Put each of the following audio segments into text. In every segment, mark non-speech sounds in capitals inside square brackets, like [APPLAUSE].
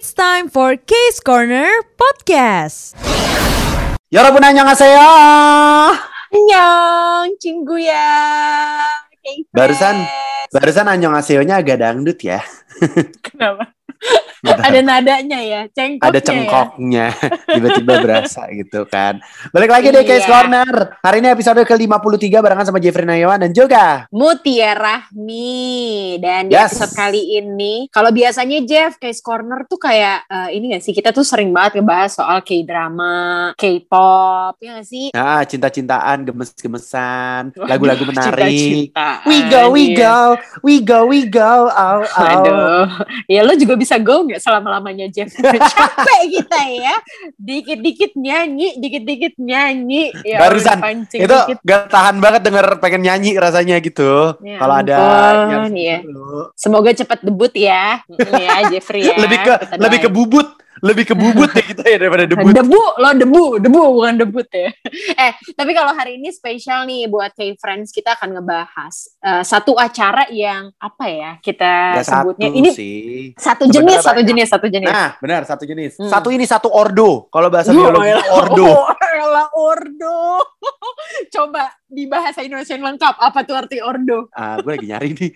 It's time for Case Corner Podcast. 여러분 안녕하세요. Annyeong, cingguya. Barusan barusan annyeonghaseyo-nya agak dangdut ya. [LAUGHS] Kenapa? Ada nadanya ya, cengkoknya Ada ya. cengkoknya. [LAUGHS] Tiba-tiba berasa gitu kan. Balik lagi deh Case Iya. Corner. Hari ini episode ke-53 barengan sama Jeffrey Nayawan dan juga Mutia Rahmi dan di Yes. episode kali ini kalau biasanya Jeff Case Corner tuh kayak eh, ini gak sih kita tuh sering banget ngebahas soal K-drama, K-pop ya gak sih? Nah, cinta-cintaan, gemes-gemesan, lagu-lagu menarik. Cinta-cintaan, We go, we go, we go, we go. Oh, oh. Aduh, ya lo juga bisa go nggak selama-lamanya Jeff? [LAUGHS] Capek kita ya, dikit-dikit nyanyi, dikit-dikit nyanyi. Ya, Barusan, pancing Itu dikit. gak tahan banget denger pengen nyanyi rasanya gitu. Ya Kalau ada dulu. Semoga cepat debut ya, ya Jeffrey ya. [LAUGHS] lebih ke lebih ke bubut, lebih ke bubut ya kita ya daripada debut. Debu, lo debu, debu bukan debut ya. [LAUGHS] eh, tapi kalau hari ini spesial nih buat K-Friends kita akan ngebahas eh, satu acara yang apa ya kita Ya sebutnya satu ini sih. satu Sebenarnya jenis, satu banyak. jenis, satu jenis. Nah, benar satu jenis. Hmm. Satu ini satu ordo. Kalau bahasa Oh, biologi elah, ordo. Oh, [LAUGHS] elah, ordo. [LAUGHS] Coba di bahasa Indonesia yang lengkap apa tuh arti ordo? Ah, gue lagi nyari nih.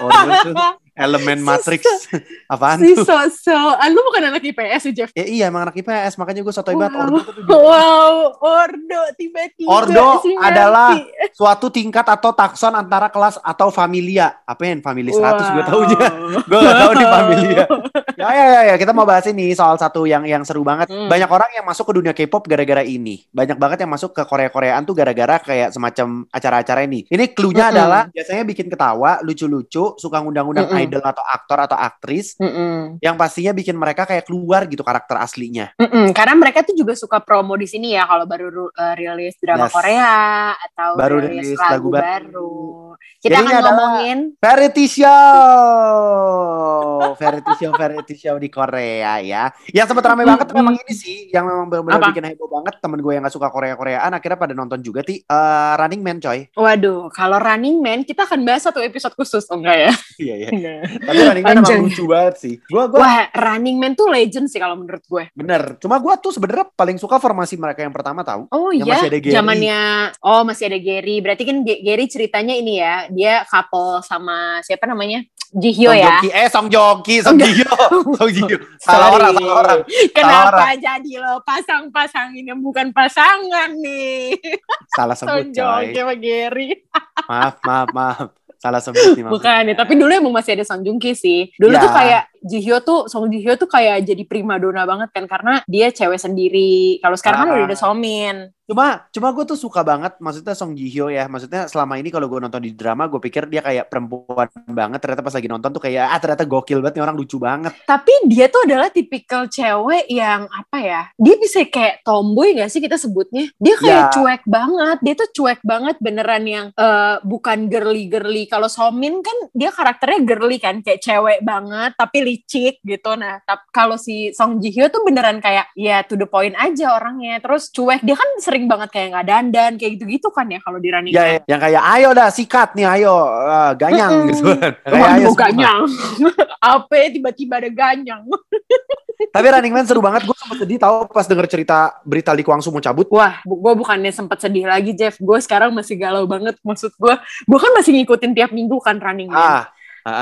ordo tuh elemen matrix. [LAUGHS] Apaan Si tuh? so ah, lu bukan anak IPS ya Jeff? Ya iya emang anak IPS, makanya gue sotoy banget Wow. ordo tuh? Wow, ordo tiba-tiba Ordo adalah suatu tingkat atau takson antara kelas atau familia. Apa yang famili 100 gue taunya. Wow. [LAUGHS] Gue gak tahu di familia. [LAUGHS] Ya, ya, ya, ya, kita mau bahas ini soal satu yang yang seru banget. Hmm. Banyak orang yang masuk ke dunia K-pop gara-gara ini. Banyak banget yang masuk ke Korea-Koreaan tuh gara-gara kayak semacam acara-acara ini. Ini clue-nya Mm-mm. adalah biasanya bikin ketawa, lucu-lucu, suka ngundang-undang Mm-mm. Idol atau aktor atau aktris Mm-mm. yang pastinya bikin mereka kayak keluar gitu karakter aslinya. Mm-mm, Karena mereka tuh juga suka promo di sini ya kalau baru ru- eh, rilis drama Yes. Korea atau Baru rilis, rilis lagu, lagu baru. baru. Kita Jadi akan ngomongin Variety show, variety show, variety show di Korea ya. Yang sempat ramai banget memang ini sih, yang memang benar-benar bikin heboh banget. Temen gue yang gak suka Korea-Koreaan akhirnya pada nonton juga ti. Eh, Running Man coy. Waduh, kalau Running Man kita akan bahas satu episode khusus, oh enggak ya? Iya iya. Tapi Running Man emang lucu banget sih. Gue gue Wah, Running Man tuh legend sih kalau menurut gue. bener. Cuma gue tuh sebenarnya paling suka formasi mereka yang pertama tahu. Oh Yang iya, masih ada Gary. zamannya oh masih ada Gary. Berarti kan Gary ceritanya ini ya, dia couple sama siapa namanya? Jihyo Song ya. Joong Ki. Eh Song Joong Ki, Song. Jihyo, [LAUGHS] Song Jihyo. Salah orang, salah orang. Kenapa orang. jadi lo pasang-pasangin yang bukan pasangan nih? Salah sebut Song Joong coy. Ki sama Gary. Maaf, maaf, maaf. Salah sebut nih. Bukan ya, tapi dulu emang masih ada Song Joong Ki sih. Dulu Ya. tuh kayak Jihyo tuh, Song Jihyo tuh kayak jadi primadona banget kan karena dia cewek sendiri. Kalau sekarang kan Ah. udah ada Somin. Cuma cuma gue tuh suka banget maksudnya Song Ji Hyo ya. Maksudnya selama ini kalau gue nonton di drama gue pikir dia kayak perempuan banget ternyata pas lagi nonton tuh kayak ah ternyata gokil banget nih orang lucu banget. Tapi dia tuh adalah tipikal cewek yang apa ya? Dia bisa kayak tomboy gak sih kita sebutnya? Dia kayak Ya. cuek banget. Dia tuh cuek banget beneran yang eh, bukan girly-girly. Kalau Somin kan dia karakternya girly kan, kayak cewek banget tapi licik gitu. Nah, tap- kalau si Song Ji Hyo tuh beneran kayak ya to the point aja orangnya. Terus cuek. Dia kan sering banget kayak nggak dandan kayak gitu-gitu kan ya kalau di Running Ya, Man. ya, yang kayak ayo dah sikat nih ayo eh, ganyang Mm-mm. gitu kan. Kayak ayo ganyang. [LAUGHS] Apa ya, tiba-tiba ada ganyang. [LAUGHS] Tapi Running Man seru banget. Gue sempet sedih tahu pas denger cerita berita Lee Kwang Soo mau cabut. Wah, gue bukannya sempat sedih lagi, Jeff. Gue sekarang masih galau banget. Maksud gue, gue kan masih ngikutin tiap minggu kan Running Man. Ah,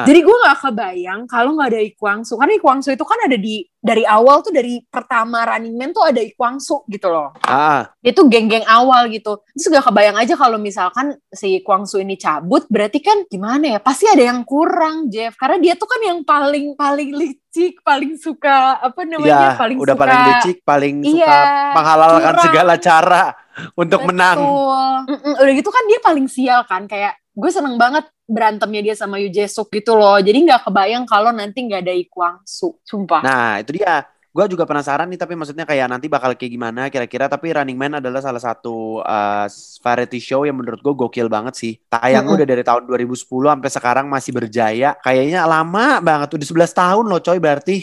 Jadi gue gak kebayang kalau nggak ada Ikwangsu. Karena Ikwangsu itu kan ada di dari awal tuh dari pertama Running Man tuh ada Ikwangsu gitu loh. ah. Dia tuh geng-geng awal gitu. Terus gak kebayang aja kalau misalkan si Kwangsu ini cabut, berarti kan gimana ya? Pasti ada yang kurang, Jeff. Karena dia tuh kan yang paling paling licik, paling suka apa namanya? Ya, paling udah suka paling licik, paling suka Iya, menghalalkan curang. segala cara untuk menang. Betul. Mm-mm, Udah gitu kan dia paling sial kan kayak gue seneng banget berantemnya dia sama Yu Jesuk gitu loh. Jadi nggak kebayang kalau nanti nggak ada Ikwangsu, sumpah. Nah, itu dia. Gue juga penasaran nih, tapi maksudnya kayak nanti bakal kayak gimana kira-kira. Tapi Running Man adalah salah satu uh, variety show yang menurut gue gokil banget sih. Tayang Mm-mm. udah dari tahun 2010 sampai sekarang masih berjaya. Kayaknya lama banget, udah 11 tahun loh coy berarti.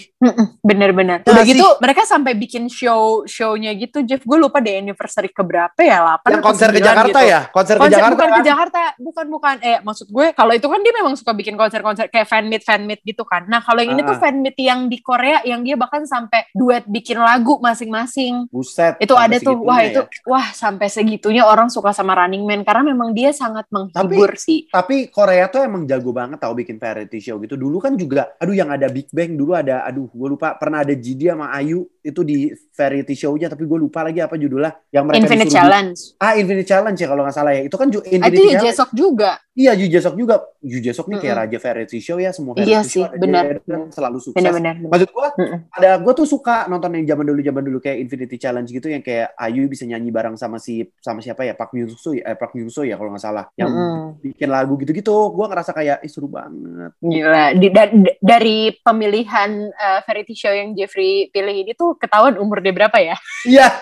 Bener-bener. Ya Udah sih. gitu mereka sampai bikin show shownya gitu Jeff. Gue lupa deh anniversary keberapa ya 8 Yang konser ke 9 Jakarta gitu. ya? Konser, ke Konser Jakarta bukan kan? ke Jakarta, bukan bukan. Eh maksud gue kalau itu kan dia memang suka bikin konser-konser kayak fan meet fan meet gitu kan. Nah kalau yang ini Ah. tuh fan meet yang di Korea yang dia bahkan sampai duet bikin lagu masing-masing. Buset. Itu ada tuh, wah ya. itu, wah sampai segitunya orang suka sama Running Man karena memang dia sangat menghibur sih. Tapi Korea tuh emang jago banget tau bikin variety show gitu. Dulu kan juga, aduh yang ada Big Bang dulu ada, aduh gue lupa pernah ada GD sama Ayu itu di variety show-nya tapi gue lupa lagi apa judulnya. Yang mereka Infinite Challenge. Ah Infinite Challenge ya kalau nggak salah ya. Itu kan ju- Ah, Infinite Itu ya. Jesok juga. Iya Yu Jesok juga. Yu Jesok nih kayak Mm-mm. raja variety show ya semua variety Iya show sih, benar, selalu sukses. Benar-benar. benar. Maksud gue Mm-mm. ada gue tuh suka nonton yang zaman dulu zaman dulu kayak Infinity Challenge gitu yang kayak Ayu bisa nyanyi bareng sama si sama siapa ya? Park Myung Soo ya? Eh, Park Myung Soo ya kalau nggak salah. Yang Mm-mm. bikin lagu gitu-gitu. Gue ngerasa kayak ih seru banget. Gila, di, da- da- dari pemilihan uh, variety show yang Jeffrey pilih ini tuh ketahuan umur dia berapa ya? iya. [LAUGHS]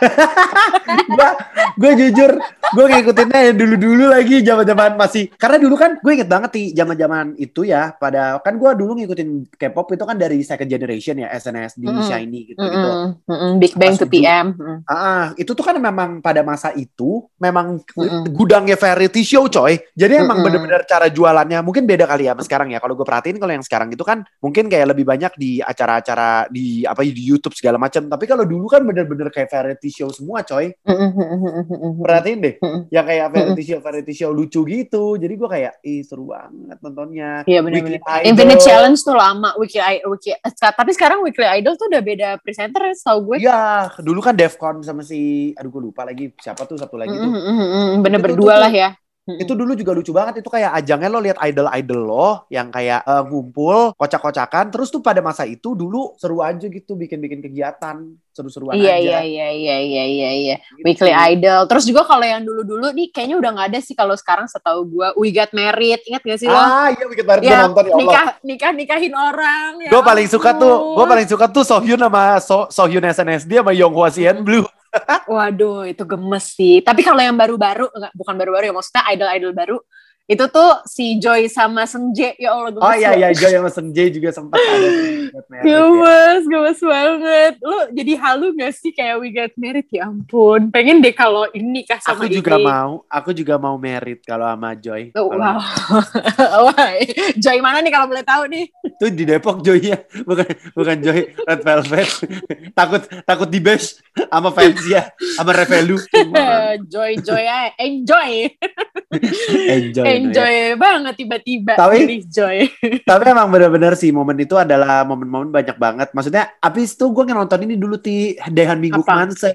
Gue gue jujur gue ngikutinnya yang dulu-dulu lagi zaman-zaman masih karena dulu kan gue inget banget nih zaman-zaman itu ya pada kan gue dulu ngikutin K-pop itu kan dari second generation ya SNSD Mm-mm. Shiny gitu gitu Mm-mm, mm-mm, Big Bang to PM. mm. Ah, itu tuh kan memang pada masa itu memang Mm-mm. gudangnya variety show coy. Jadi emang Mm-mm. bener-bener cara jualannya mungkin beda kali ya sama sekarang ya. Kalau gue perhatiin kalau yang sekarang itu kan mungkin kayak lebih banyak di acara-acara di apa di YouTube segala macam. Tapi kalau dulu kan bener-bener kayak variety show semua coy. Mm-mm, mm-mm. Perhatiin deh, Mm-mm. yang kayak variety show variety show lucu gitu. Jadi gue kayak ih seru banget nontonnya. Iya. Idol. Infinite Challenge tuh lama, Weekly, I- Weekly, eh, tapi sekarang Weekly Idol tuh udah beda presenter setahu gue. Iya, dulu kan Defcon sama si aduh gue lupa lagi siapa tuh satu lagi tuh. Mm-mm, mm-mm, mm-mm, Bener Itu- berdua lah ya. Mm-mm. itu dulu juga lucu banget itu kayak ajangnya lo lihat idol-idol lo yang kayak eh, ngumpul kocak-kocakan terus tuh pada masa itu dulu seru aja gitu bikin-bikin kegiatan seru-seruan Iya aja iya iya iya iya iya iya. Gitu. Weekly Idol. Terus juga kalau yang dulu-dulu nih kayaknya udah nggak ada sih kalau sekarang setahu gue We Got Married. Ingat gak sih lo? ah iya bikin banget gue Ya, nonton ya Allah nikah nikah nikahin orang. ya gue paling suka tuh gue paling suka tuh Sohyun sama so Sohyun SNSD sama Yonghwa Sian Blue Waduh, itu gemes sih. Tapi kalau yang baru-baru, bukan baru-baru ya, maksudnya idol-idol baru, itu tuh si Joy sama Sengje, ya Allah gemes. oh iya iya. Joy sama Seng Jae juga sempat ada Get Married ya. Gemes, gemes banget. Lu jadi halu gak sih kayak We Get Married? Ya ampun, pengen deh kalau ini nikah sama aku juga ini. mau aku juga mau merit kalau sama Joy Oh, Kalau- wow. [LAUGHS] Wah, Joy mana nih kalau boleh tahu nih? itu di Depok Joy ya bukan bukan Joy Red Velvet takut takut di bash sama fans ya sama Revelu [LAUGHS] Joy, Joy, aja. enjoy. [LAUGHS] [LAUGHS] enjoy Enjoy banget tiba-tiba. Tapi- Jadi Joy. [LAUGHS] tapi emang bener-bener sih momen itu adalah momen-momen banyak banget maksudnya abis itu gue nonton ini dulu ti Dehan Minggu? Manse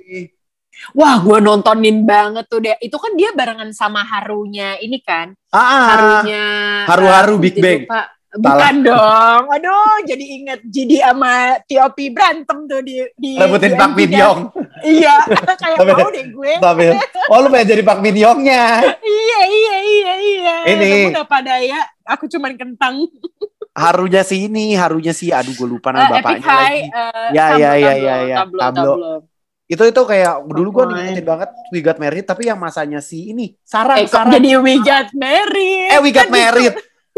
Wah, gue nontonin banget tuh deh. Itu kan dia barengan sama harunya ini kan. ah, ah. Harunya Haru-haru eh, Big jadi Bang. lupa. Bukan dong. Aduh, jadi inget Jidi sama Tiopi berantem tuh di di rebutin Pak MV Min kan. Yong Iya, [LAUGHS] kayak Tapi- mau deh gue. Tapi, oh lu pengen jadi Pak Min Yongnya [LAUGHS] Iya, iya, iya, iya. Ini. Kamu udah pada ya. Aku cuman kentang. [LAUGHS] harunya si ini harunya si aduh gue lupa nama Epic bapaknya High. lagi eh, Ya, tablo, ya, ya, tablo, ya, ya. Tablo, Tablo. tablo. itu itu kayak dulu gue ngikutin banget We Got Married tapi yang masanya si ini Sarah Eh, Sarah jadi We Got Married? eh We Got Kan gitu. Married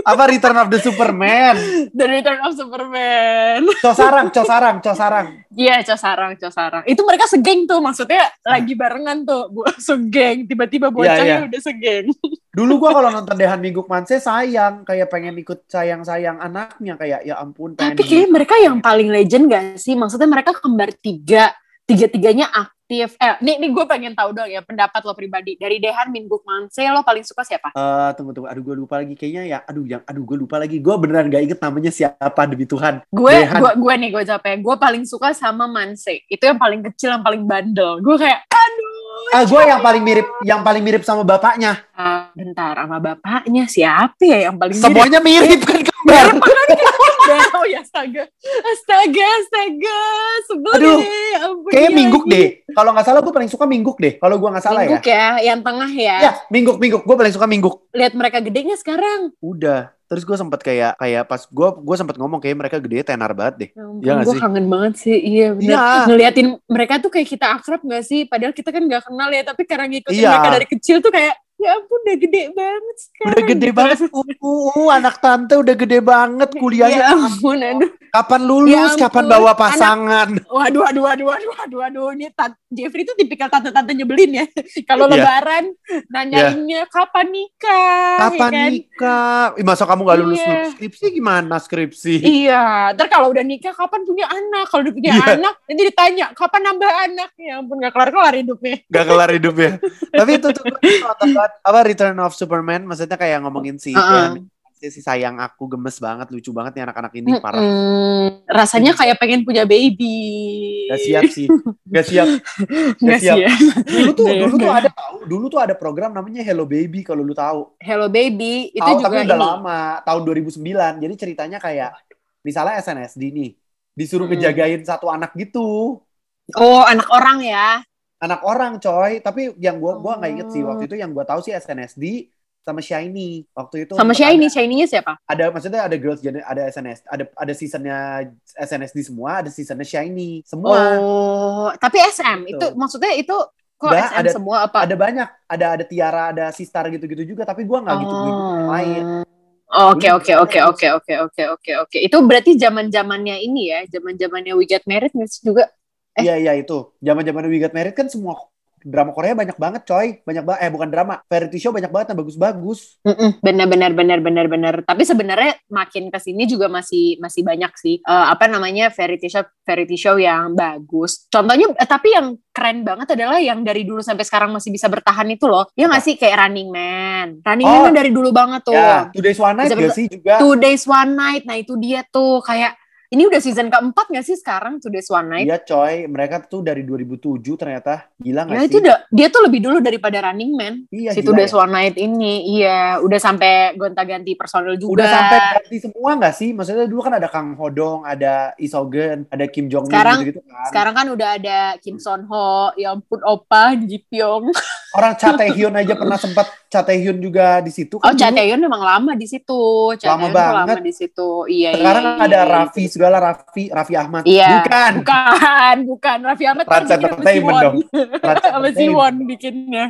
apa Return of the Superman The Return of Superman. Co sarang, co sarang, co sarang. Iya, Cosarang, Cosarang. Itu mereka segeng tuh, maksudnya lagi barengan tuh, bu [LAUGHS] segeng. Tiba-tiba bocahnya iya. udah segeng. [LAUGHS] Dulu gua kalau nonton Dehan Minggu Manse sayang, kayak pengen ikut sayang-sayang anaknya kayak ya ampun pengen. Tapi kayaknya mereka yang paling legend gak sih? Maksudnya mereka kembar tiga, tiga-tiganya aktif. Eh, nih, nih gue pengen tahu dong ya pendapat lo pribadi. Dari Dehan Minggu Manse, lo paling suka siapa? Eh, tunggu tunggu, aduh gue lupa lagi kayaknya ya, aduh yang, aduh gue lupa lagi, gue beneran gak inget namanya siapa demi Tuhan. Gue, gue, gue nih gue jawab ya. Gue paling suka sama Manse. Itu yang paling kecil, yang paling bandel. Gue kayak. Ah, gue yang paling mirip, yang paling mirip sama bapaknya. Ah, bentar, sama bapaknya siapa ya yang paling mirip? Semuanya mirip kan kembar. oh ya astaga astaga astaga sebel Aduh, deh ya ampun, Kayaknya dia mingguk deh. kalau nggak salah gue paling suka Mingguk deh. Kalau gue nggak salah Mingguk ya. ya, yang tengah ya. Ya, Mingguk, Mingguk. Gue paling suka Mingguk. Lihat mereka gedenya sekarang. Udah. Terus gue sempet kayak kayak pas gue gue sempet ngomong kayak mereka gede tenar banget deh. Ya ampun, Iya nggak gue kangen banget sih, iya bener. Iya. Ngeliatin mereka tuh kayak kita akrab gak sih? Padahal kita kan gak kenal ya, tapi karena ngikutin Iya. mereka dari kecil tuh kayak, ya ampun udah gede banget sekarang. Udah gede banget. Uh, [LAUGHS] uh, uh, anak tante udah gede banget kuliahnya. Ya ampun, aduh. Kapan lulus? Ya kapan bawa pasangan? Waduh, waduh, waduh, waduh, waduh, waduh. Ini tan- Jeffrey tuh tipikal tante-tante nyebelin ya. [LAUGHS] Kalau Iya. lebaran, nanyainnya kapan nikah. ya Kapan kan? nikah? Masa kamu gak lulus lulus skripsi gimana skripsi? Iya, ntar kalau udah nikah kapan punya anak? Kalau udah punya Iya. anak, nanti ditanya kapan nambah anak? Ya ampun, gak kelar-kelar hidupnya. Gak kelar hidupnya. [LAUGHS] Tapi itu tuh. Apa Return of Superman maksudnya kayak ngomongin si Uh-uh. ya, si sayang aku gemes banget, lucu banget nih anak-anak ini parah. Mm-mm. Rasanya kayak pengen punya baby. Gak siap sih. Gak siap. [LAUGHS] Nggak siap. ya. Dulu tuh dulu tuh ada tahu, dulu tuh ada program namanya Hello Baby kalau lu tahu. Hello baby, itu Tahu juga tapi udah ini. lama, tahun 2009. Jadi ceritanya kayak misalnya SNSD nih, disuruh Hmm. ngejagain satu anak gitu. Oh, anak orang ya. Anak orang coy, tapi yang gua gua nggak inget sih Oh. waktu itu yang gua tahu sih SNSD sama Shiny waktu itu. Sama Shiny, ada- Shiny-nya siapa? ada maksudnya ada girls jadi ada SNS ada ada seasonnya SNSD semua ada seasonnya Shiny semua Oh, tapi SM Gitu. itu maksudnya itu kok Nggak, SM ada- semua apa? ada banyak ada ada Tiara ada Sistar gitu-gitu juga tapi gua nggak gitu gitu lain Oh, Oke oke gitu oke oke oke oke oke oke. Itu berarti zaman zamannya ini ya, zaman zamannya We Get Married nggak sih juga. Eh. iya iya itu zaman zaman We Got Married kan semua drama Korea banyak banget coy banyak banget eh bukan drama variety show banyak banget yang bagus-bagus Benar benar benar benar benar. Tapi sebenarnya makin ke sini juga masih masih banyak sih eh, apa namanya variety show variety show yang bagus. Contohnya eh, tapi yang keren banget adalah yang dari dulu sampai sekarang masih bisa bertahan itu loh. Ya nggak sih kayak Running Man. Running Oh. Man kan dari dulu banget tuh. ya Today's One Night Bisa gak sih juga Two Days One Night. Nah itu dia tuh kayak ini udah season keempat gak sih sekarang Two Days One Night? iya coy mereka tuh dari 2007 ternyata gila Ya nggak itu sih udah dia tuh lebih dulu daripada Running Man. iya si gila Two Days ya. One Night ini, iya udah sampai gonta-ganti personel juga. Udah sampai ganti semua nggak sih? Maksudnya dulu kan ada Kang Hodong, ada Isogen, ada Kim Jong Un Sekarang- gitu, kan. Sekarang kan udah ada Kim Son Ho, ya ampun Opa, Ji Pyong. [LAUGHS] Orang Cha Taehyun aja pernah sempat Cha Taehyun juga di situ Oh, kan. Cha dulu. Taehyun memang lama di situ. Cha Lama banget. lama di situ. Iya, Sekarang iya, ada iya, Raffi iya. Segala Raffi, Raffi Ahmad. Iya. Bukan. Bukan, bukan. Raffi Ahmad kan sama si Entertainment dong. Sama [LAUGHS] si Entertainment. Won bikinnya.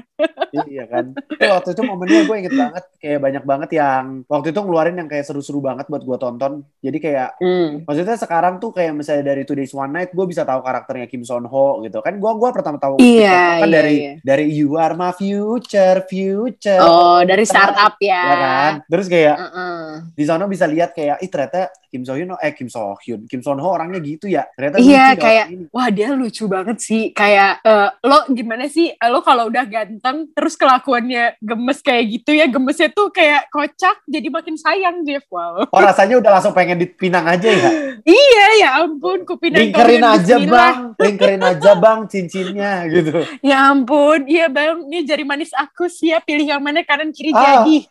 iya kan. Itu waktu itu momennya gue inget banget kayak banyak banget yang waktu itu ngeluarin yang kayak seru-seru banget buat gue tonton. Jadi kayak Hmm. maksudnya sekarang tuh kayak misalnya dari Today's One Night gue bisa tahu karakternya Kim Son Ho gitu kan. Gue gua pertama tahu Iya, Ho kan iya, dari iya. dari You Are My Future, Future. Oh, dari startup ya. ya kan? Terus kayak Heeh. di sana bisa lihat kayak ih ternyata Kim So Hyun eh Kim So Hyun, Kim Son Ho orangnya gitu ya. Ternyata Iya, lucu ya kayak- ini. Wah dia lucu banget sih Kayak eh, Lo gimana sih eh, Lo kalau udah ganteng Terus kelakuannya gemes kayak gitu ya Gemesnya tuh kayak kocak Jadi makin sayang Jeff Wow Oh rasanya udah langsung pengen dipinang aja ya. Iya ya ampun Kupinang Lingkerin aja bismillah. bang, lingkerin aja bang cincinnya gitu. Ya ampun Iya bang Ini jari manis aku siap Pilih yang mana kanan kiri Ah. jadi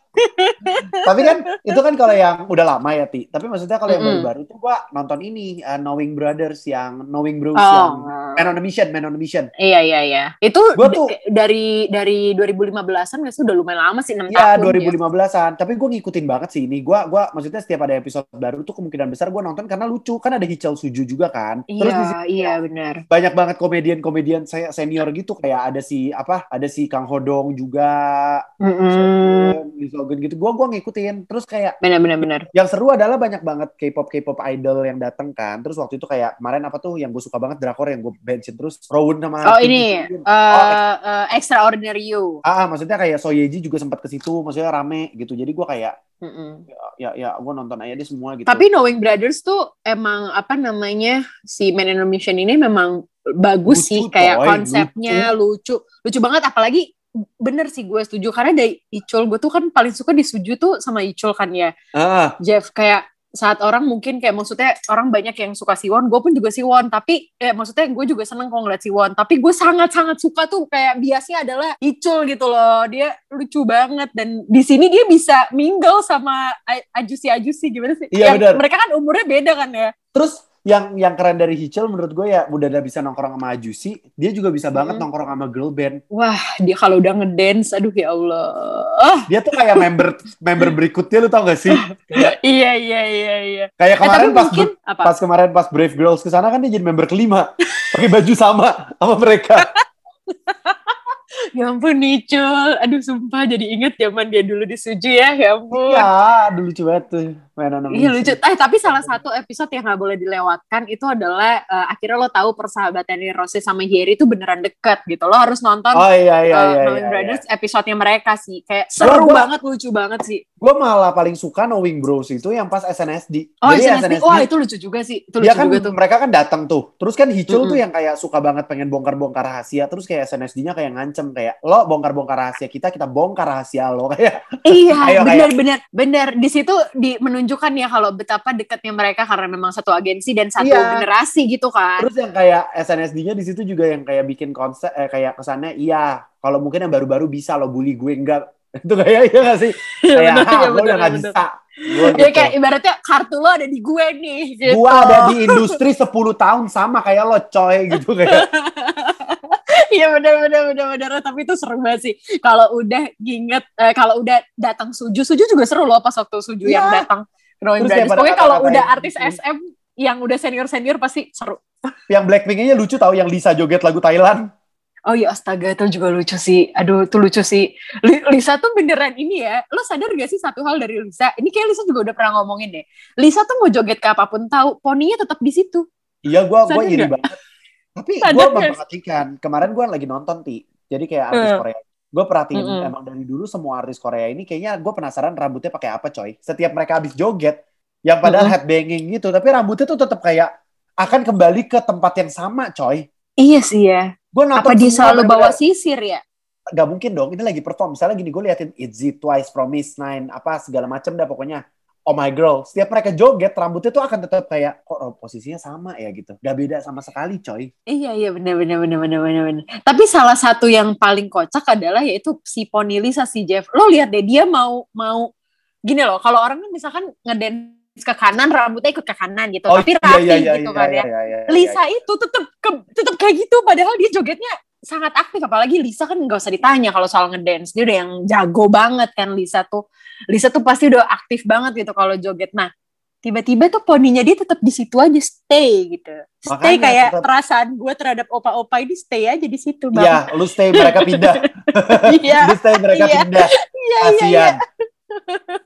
Tapi kan itu kan kalau yang udah lama ya Ti. Tapi maksudnya kalau yang Mm-mm. baru-baru tuh gua nonton ini uh, Knowing Brothers yang Knowing Bros Oh yang Man on a Mission, Man on a Mission. Iya iya iya Itu Gua tuh- dari dari 2015an nggak sih udah lumayan lama sih 6 Ya tahun 2015-an. Tapi gue ngikutin banget sih ini. Gua gua maksudnya setiap ada episode baru tuh kemungkinan besar gua nonton karena lucu. Kan ada Hichal Suju juga kan. ya. Terus Iya iya benar banyak banget komedian-komedian saya senior gitu kayak ada si apa ada si Kang Hodong juga Mm-mm. Lee Sogen gitu gua gua ngikutin terus kayak Benar benar benar yang seru adalah banyak banget K-pop K-pop idol yang datang kan terus waktu itu kayak kemarin apa tuh yang gue suka banget drakor yang gue bensin terus Rowan sama Oh Kim ini Hyun. eh eh, Extraordinary You. ah, ah, maksudnya kayak Soyeji juga sempat ke situ maksudnya rame gitu jadi gua kayak Mm-mm. ya ya gue nonton aja deh semua gitu Tapi Knowing Brothers tuh emang apa namanya si Man in a Mission ini memang bagus Lucu, sih kayak coy, konsepnya lucu. lucu banget apalagi bener sih gue setuju. Karena dari Icul gue tuh kan paling suka disuju tuh sama Icul kan ya. Ah. Jeff kayak saat orang mungkin kayak maksudnya orang banyak yang suka Siwon, gue pun juga Siwon, tapi eh, maksudnya gue juga seneng kalau ngeliat Siwon, tapi gue sangat-sangat suka tuh kayak biasanya adalah Icul gitu loh, dia lucu banget. Dan di sini dia bisa mingle sama Ajusi Ajusi gimana sih? Iya, Yang benar. Mereka kan umurnya beda kan ya? terus yang yang keren dari Hichel menurut gue ya udah udah bisa nongkrong sama Ajusi, dia juga bisa banget Hmm. nongkrong sama girl band. Wah, dia kalau udah ngedance, aduh ya Allah. Dia tuh kayak member member berikutnya lu tau gak sih? Kayak, [LAUGHS] iya, iya, iya, iya. kayak Eh, kemarin tapi pas mungkin apa? pas kemarin pas Brave Girls ke sana kan dia jadi member kelima pakai baju sama sama mereka. [LAUGHS] Ya ampun Nicul, aduh sumpah jadi inget zaman dia dulu di Suju ya, ya ampun. Iya, dulu lucu banget tuh. Iya lucu. Eh tapi salah satu episode yang nggak boleh dilewatkan itu adalah eh, akhirnya lo tahu persahabatan Rose sama Jerry itu beneran deket gitu. Lo harus nonton Oh iya iya eh, iya. Knowing iya, Brothers episodenya mereka sih. Kayak seru gua- banget, lucu banget sih. Gue malah paling suka Knowing Bros itu yang pas SNSD. Oh Jadi SNSD, wah itu lucu juga sih. Itu dia lucu kan juga tuh. mereka kan datang tuh. Terus kan Hicul Mm-mm. tuh yang kayak suka banget pengen bongkar-bongkar rahasia. Terus kayak SNSD-nya kayak ngancem kayak lo bongkar-bongkar rahasia kita, kita bongkar rahasia lo [LAUGHS] kayak. Iya, benar benar. Di situ di menunjukkan ya kalau betapa dekatnya mereka karena memang satu agensi dan satu Iya. generasi gitu kan. Terus yang kayak SNSD-nya di situ juga yang kayak bikin konsep eh, kayak kesannya iya kalau mungkin yang baru-baru bisa lo bully gue enggak [LAUGHS] itu kayak iya gak sih [LAUGHS] Iya, kayak ah, iya, lo benar, udah gak benar. bisa Gue Ya gitu. kayak ibaratnya kartu lo ada di gue nih gitu. gua ada di industri [LAUGHS] 10 tahun sama kayak lo coy gitu kayak Iya benar benar benar benar tapi itu seru banget sih. Kalau udah inget eh, kalau udah datang suju, suju juga seru loh pas waktu suju yang Iya. datang Terus pada Pokoknya kalau udah artis gitu. SM yang udah senior senior pasti seru. yang Blackpink-nya lucu tau yang Lisa joget lagu Thailand Oh iya astaga itu juga lucu sih. Aduh itu lucu sih. Li- Lisa tuh beneran ini ya. Lo sadar gak sih satu hal dari Lisa? Ini kayak Lisa juga udah pernah ngomongin deh. Lisa tuh mau joget ke apa pun tahu, poninya tetap di situ. iya gua gua Sadar iri banget tapi nggak? memperhatikan kemarin gua lagi nonton ti jadi kayak artis Hmm. Korea gue perhatiin Mm-mm. emang dari dulu semua artis Korea ini kayaknya gue penasaran rambutnya pakai apa coy setiap mereka habis joget yang padahal Mm-mm. headbanging gitu tapi rambutnya tuh tetap kayak akan kembali ke tempat yang sama coy Iya sih ya. gue nonton Apa dia selalu bawa sisir ya? nggak mungkin dong ini lagi perform misalnya gini gue liatin Itzy Twice Promise Nine apa segala macam dah pokoknya Oh my girl, setiap mereka joget rambutnya tuh akan tetap kayak kok oh, posisinya sama ya gitu, gak beda sama sekali coy. Iya iya benar benar benar benar benar benar. Tapi salah satu yang paling kocak adalah yaitu si Pony Lisa si Jeff. Lo lihat deh dia mau mau gini loh. Kalau orang kan misalkan ngedance ke kanan rambutnya ikut ke kanan gitu. Tapi rapi gitu kan ya. iya, iya, Lisa itu tetap tetap kayak gitu padahal dia jogetnya sangat aktif apalagi Lisa kan nggak usah ditanya kalau soal ngedance dia udah yang jago banget kan Lisa tuh Lisa tuh pasti udah aktif banget gitu kalau joget nah tiba-tiba tuh poninya dia tetap di situ aja stay gitu stay Makanya kayak tetap- perasaan gue terhadap opa-opa ini stay aja di situ Iya, lu stay mereka pindah. [LAUGHS] iya Lu stay mereka Iya. pindah. iya iya Kasian.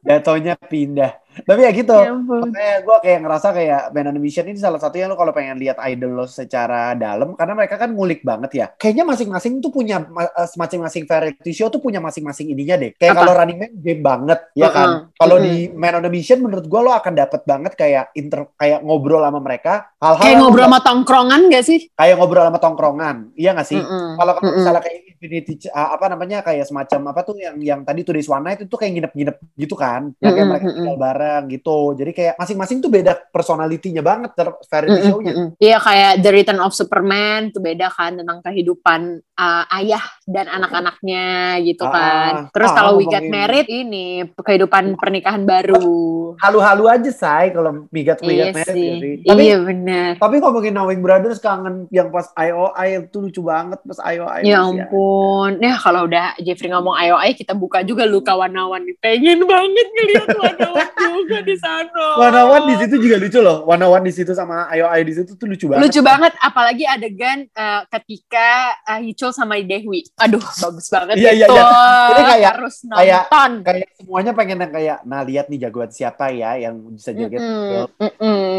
Jatuhnya pindah. Tapi ya gitu. Ya. Makanya gue kayak ngerasa kayak band on a Mission ini salah satunya lo kalau pengen lihat idol lo secara dalam karena mereka kan ngulik banget ya. Kayaknya masing-masing tuh punya eh, masing-masing variety show tuh punya masing-masing ininya deh. Kayak kalau Running Man game banget ya kan. Mm-mm. Kalau Mm-mm. di Man on a Mission menurut gue lo akan dapet banget kayak inter kayak ngobrol sama mereka hal-hal kayak yang ngobrol sama tongkrongan gak sih kayak ngobrol sama tongkrongan. Iya gak sih? Mm-mm. Kalau misalnya kayak Infinity ah, apa namanya kayak semacam apa tuh yang yang tadi tuh di One Night itu kayak nginep-nginep gitu kan. Kayak Mm-mm, mereka mm-mm. tinggal bareng gitu. Jadi kayak masing-masing tuh beda personalitinya banget ter- variety Mm-mm, show-nya. mm-mm. Iya kayak The Return of Superman tuh beda kan tentang kehidupan uh, ayah dan anak-anaknya gitu Ah, kan. Terus ah, kalau We Got Married ini kehidupan pernikahan baru. Halu-halu aja say kalau iya migat married sih. ya sih. Tapi iya benar. tapi ngomongin Knowing Brothers kangen yang pas IOI itu lucu banget pas IOI. Ya masih ampun. Ya kalau udah Jeffrey ngomong ayo ayo kita buka juga lu kawan-kawan nih. Pengen banget ngeliat kawan-kawan juga di sana. Wanawan di situ juga lucu loh. Wanawan di situ sama IOI di situ tuh lucu banget. Lucu banget, apalagi adegan eh, ketika uh, Hicul sama Dewi. Aduh, bagus banget Iya, iya, itu. iya. Jadi kayak- harus kayak- nonton. Kayak semuanya pengen yang kayak nah lihat nih jagoan siapa ya yang bisa joget. Mm-mm, mm-mm.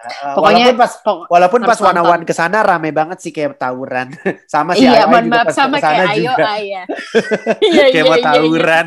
Uh, Pokoknya- walaupun pas Pok- walaupun pas. Wanawan ke sana rame banget sih kayak tawuran. [LAUGHS] sama si iya, mohon maaf pas sama kayak Ayo juga. Ayah. [LAUGHS] Iya, kayak mau tawuran.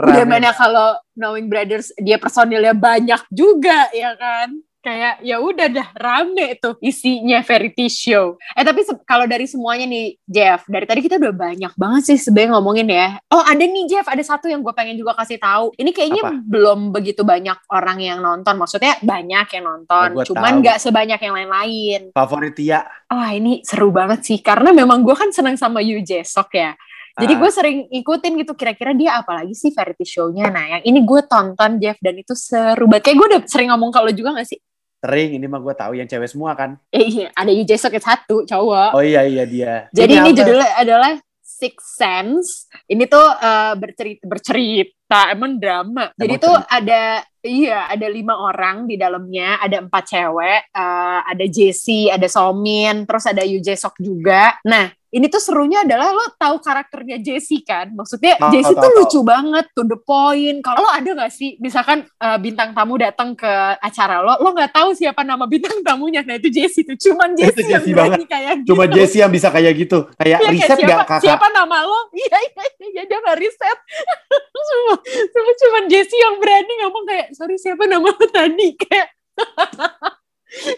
Udah Rame. mana kalau Knowing Brothers dia personilnya banyak juga ya kan. Kayak ya udah dah rame tuh isinya variety show. Eh tapi kalau dari semuanya nih Jeff, dari tadi kita udah banyak banget sih sebenarnya ngomongin ya. Oh ada nih Jeff, ada satu yang gue pengen juga kasih tahu. Ini kayaknya Apa? belum begitu banyak orang yang nonton. Maksudnya banyak yang nonton, Oh, gua cuman nggak sebanyak yang lain-lain. Favorit Tia. Wah ini seru banget sih karena memang gue kan seneng sama Yu Jesok ya. Jadi Ah. gue sering ikutin gitu kira-kira dia apa lagi sih variety show-nya. Nah yang ini gue tonton Jeff dan itu seru banget. Kayak gue udah sering ngomong kalau juga gak sih? Sering, ini mah gue tahu yang cewek semua kan. Eh, iya, ada Suk yang satu cowok. Oh iya iya dia. Jadi ini apa? judulnya adalah Six Sense. Ini tuh eh, bercerita bercerita emang drama. Jadi Emang tuh cerita. ada iya ada lima orang di dalamnya. Ada empat cewek. eh, ada Jessie, ada Somin, terus ada Yu Jae Suk juga. Nah ini tuh serunya adalah lo tahu karakternya Jessie kan? Maksudnya Jessie tahu, tuh lucu banget, to the point. Kalau lo ada gak sih, misalkan eh, bintang tamu datang ke acara lo, lo nggak tahu siapa nama bintang tamunya. Nah itu Jessie tuh, cuman Itu Jessie yang Jessie berani kayak Cuma gitu. Jessie yang bisa kayak gitu. Kayak kayak riset siapa, gak kakak? siapa nama lo? [LAUGHS] Iya, iya, iya, dia nggak riset. [LAUGHS] cuma, cuma, cuma Jessie yang berani ngomong kayak, sorry siapa nama lo tadi? [LAUGHS] Kayak,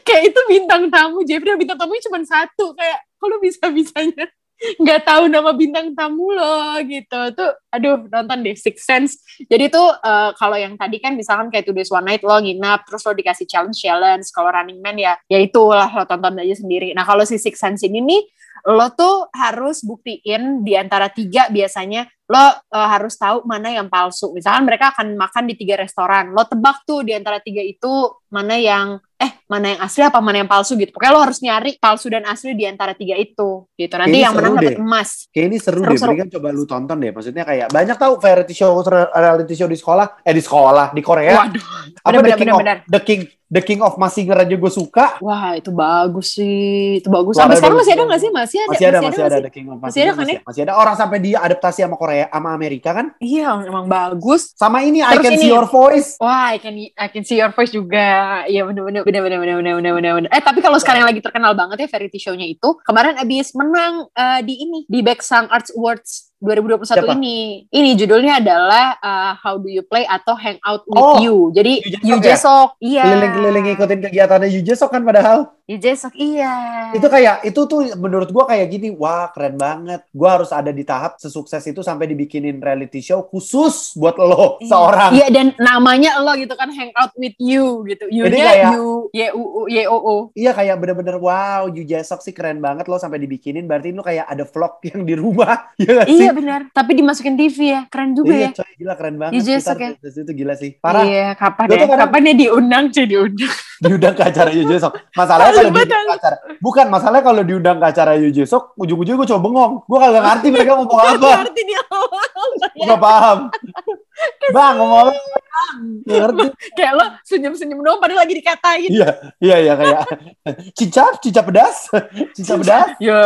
kayak itu bintang tamu. Jeffrey bintang tamunya cuma satu. Kayak, kalau bisa-bisanya [LAUGHS] nggak tahu nama bintang tamu lo gitu. Tuh aduh nonton deh Six Sense. Jadi tuh eh, kalau yang tadi kan misalkan kayak Two One Night lo nginap terus lo dikasih challenge challenge. Kalau Running Man ya ya itulah lo tonton aja sendiri. Nah kalau si Six Sense ini nih lo tuh harus buktiin di antara tiga biasanya lo eh, harus tahu mana yang palsu. Misalkan mereka akan makan di tiga restoran, lo tebak tuh di antara tiga itu mana yang eh mana yang asli apa mana yang palsu gitu. Pokoknya lo harus nyari palsu dan asli di antara tiga itu gitu. Nanti yang menang dapat emas. Kayak ini seru, Seru, deh, seru. mendingan coba lu tonton deh. Maksudnya kayak banyak tahu variety show reality show di sekolah, eh di sekolah di Korea. Waduh, apa bener, the king bener, of bener. the king the king of Massinger aja gue suka. wah itu bagus sih, itu bagus. Sampai sekarang masih ada nggak sih? Masih ada, Masih ada, masih nggak ada sih? the king of Masih ada kan masih, masih ada orang sampai dia adaptasi sama Korea sama Amerika kan. Iya, emang bagus. Sama ini I Terus Can ini- See Your Voice. Wah, I can I can see your voice juga. Iya bener bener bener bener bener bener bener bener. bener. Eh tapi kalau sekarang yang lagi terkenal banget ya variety show-nya itu kemarin abis menang eh, di ini di Baeksang Arts Awards 2021 Siapa? ini. Ini judulnya adalah eh, How Do You Play atau Hang Out with Oh, You. Jadi Yu Jae-suk Yu ya? Iya. Keliling-keliling ngikutin kegiatannya Yu Jae-suk kan padahal. Yu Jae-suk, iya. Itu kayak itu tuh menurut gua kayak gini, wah keren banget. Gua harus ada di tahap sesukses itu sampai dibikinin reality show khusus buat lo Iya. seorang. Iya dan namanya lo gitu kan Hang Out with You gitu. Jadi You-nya kayak- You Y U U Y O O. Iya kayak bener-bener wow, Yu Jae-suk sih keren banget lo sampai dibikinin. Berarti lo kayak ada vlog yang di rumah, [LAUGHS] Iya sih? Iya benar. Tapi dimasukin TV ya. Keren juga Iya, ya. coy, gila keren banget. Kita Jae-suk ya. itu gila sih. Parah, Iya, kapan Gua ya? Kapan dia diundang cuy diundang. Diundang ke acara Yu Jae-suk. Masalahnya kalau diundang ke acara, bukan masalahnya kalau diundang ke acara Yu Jae-suk, ujung-ujungnya gue coba bengong. Gue kagak ngerti mereka ngomong apa. Ngerti dia Gue gak paham. [LAUGHS] Bang, ngomong ngerti. [LAUGHS] kayak lo senyum-senyum doang padahal lagi dikatain. Iya, iya, iya kayak [LAUGHS] cicap, cicap pedas, [LAUGHS] cicap pedas. Ya,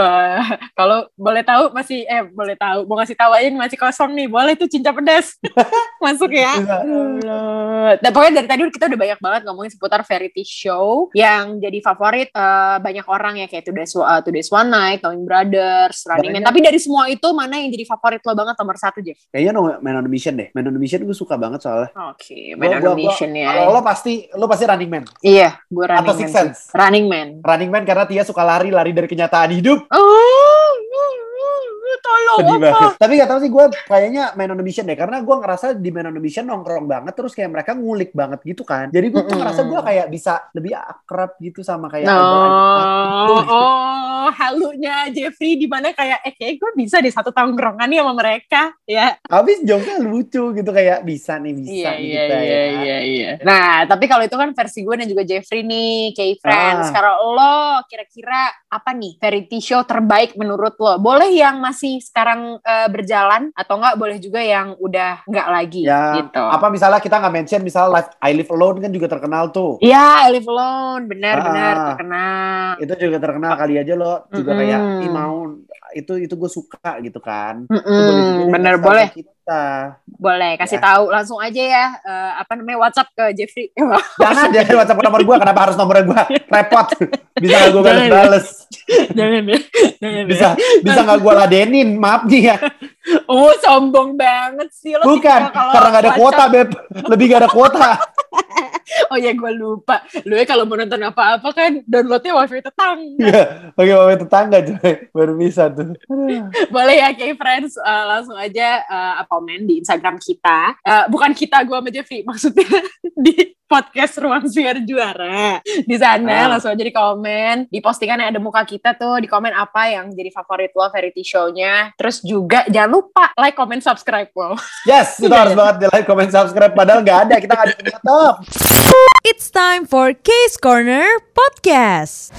kalau boleh tahu masih eh boleh tahu mau ngasih tawain masih kosong nih. Boleh tuh cinta pedas. Masuk ya. Iya. Dan pokoknya dari tadi kita udah banyak banget ngomongin seputar variety show yang jadi favorit eh, banyak orang ya kayak Today's, uh, Today's One Night, Knowing Brothers, Running Man. Tapi dari semua itu mana yang jadi favorit lo banget nomor satu Jeff? Kayaknya no, Man on a Mission deh. Man on a Mission gue suka banget soalnya. Oke, Gua- Man gua- ya. Lo pasti, lo pasti Running Man. Iya, gue Running Atau Man. Six. Sense. Running Man. Running Man karena Tia suka lari, lari dari kenyataan hidup. Oh, tolong Sedih apa? banget. Tapi gak tau sih gue kayaknya Man on Mission deh. Karena gue ngerasa di Man on Mission nongkrong banget. Terus kayak mereka ngulik banget gitu kan. Jadi gue tuh Mm-mm. ngerasa gue kayak bisa lebih akrab gitu sama kayak No, idol-idol aku. Halunya Jeffrey di mana kayak eh kayak gue bisa di satu tongkrongan nih sama mereka ya. Habis jokesnya lucu gitu kayak bisa nih bisa Iya nih iya iya ya. iya iya. Nah, tapi kalau itu kan versi gue dan juga Jeffrey nih, kayak friends. Ah. Kalau lo kira-kira apa nih variety show terbaik menurut lo? Boleh yang masih sekarang eh, berjalan atau enggak boleh juga yang udah enggak lagi Ya, gitu. Apa misalnya kita nggak mention misalnya Live I Live Alone kan juga terkenal tuh. Iya, I Live Alone, benar-benar Ah. terkenal. Itu juga terkenal kali aja lo juga kayak ih mau itu itu gue suka gitu kan. Deh bener boleh. Kita. Boleh kasih Ya. tahu langsung aja ya eh, apa namanya WhatsApp ke Jeffrey. [LAUGHS] Jangan jangan WhatsApp nomor gue kenapa harus nomor gue repot. Bisa nggak gue Jangan. bales-bales. Jangan ya. Jangan Bisa bisa nggak gue ladenin. Maaf nih ya. Oh, sombong banget sih lo. Bukan karena nggak ada kuota WhatsApp. beb. Lebih nggak ada kuota. [LAUGHS] Oh ya gue lupa. Lu ya kalau mau nonton apa-apa kan downloadnya wifi tetangga. Iya. Pakai wifi tetangga coy. Baru bisa tuh. [LAUGHS] Boleh ya kayak friends eh, langsung aja eh, komen di Instagram kita. Eh, bukan kita gue sama Jeffrey [LAUGHS] maksudnya di podcast Ruang Siar Juara. Di sana Ah. langsung aja di komen. Di postingan yang ada muka kita tuh di komen apa yang jadi favorit lo variety show-nya. Terus juga jangan lupa like, comment, subscribe lo. Yes, itu Iya, harus banget di like, comment, subscribe. Padahal nggak ada, kita nggak ada YouTube. It's time for Case Corner Podcast.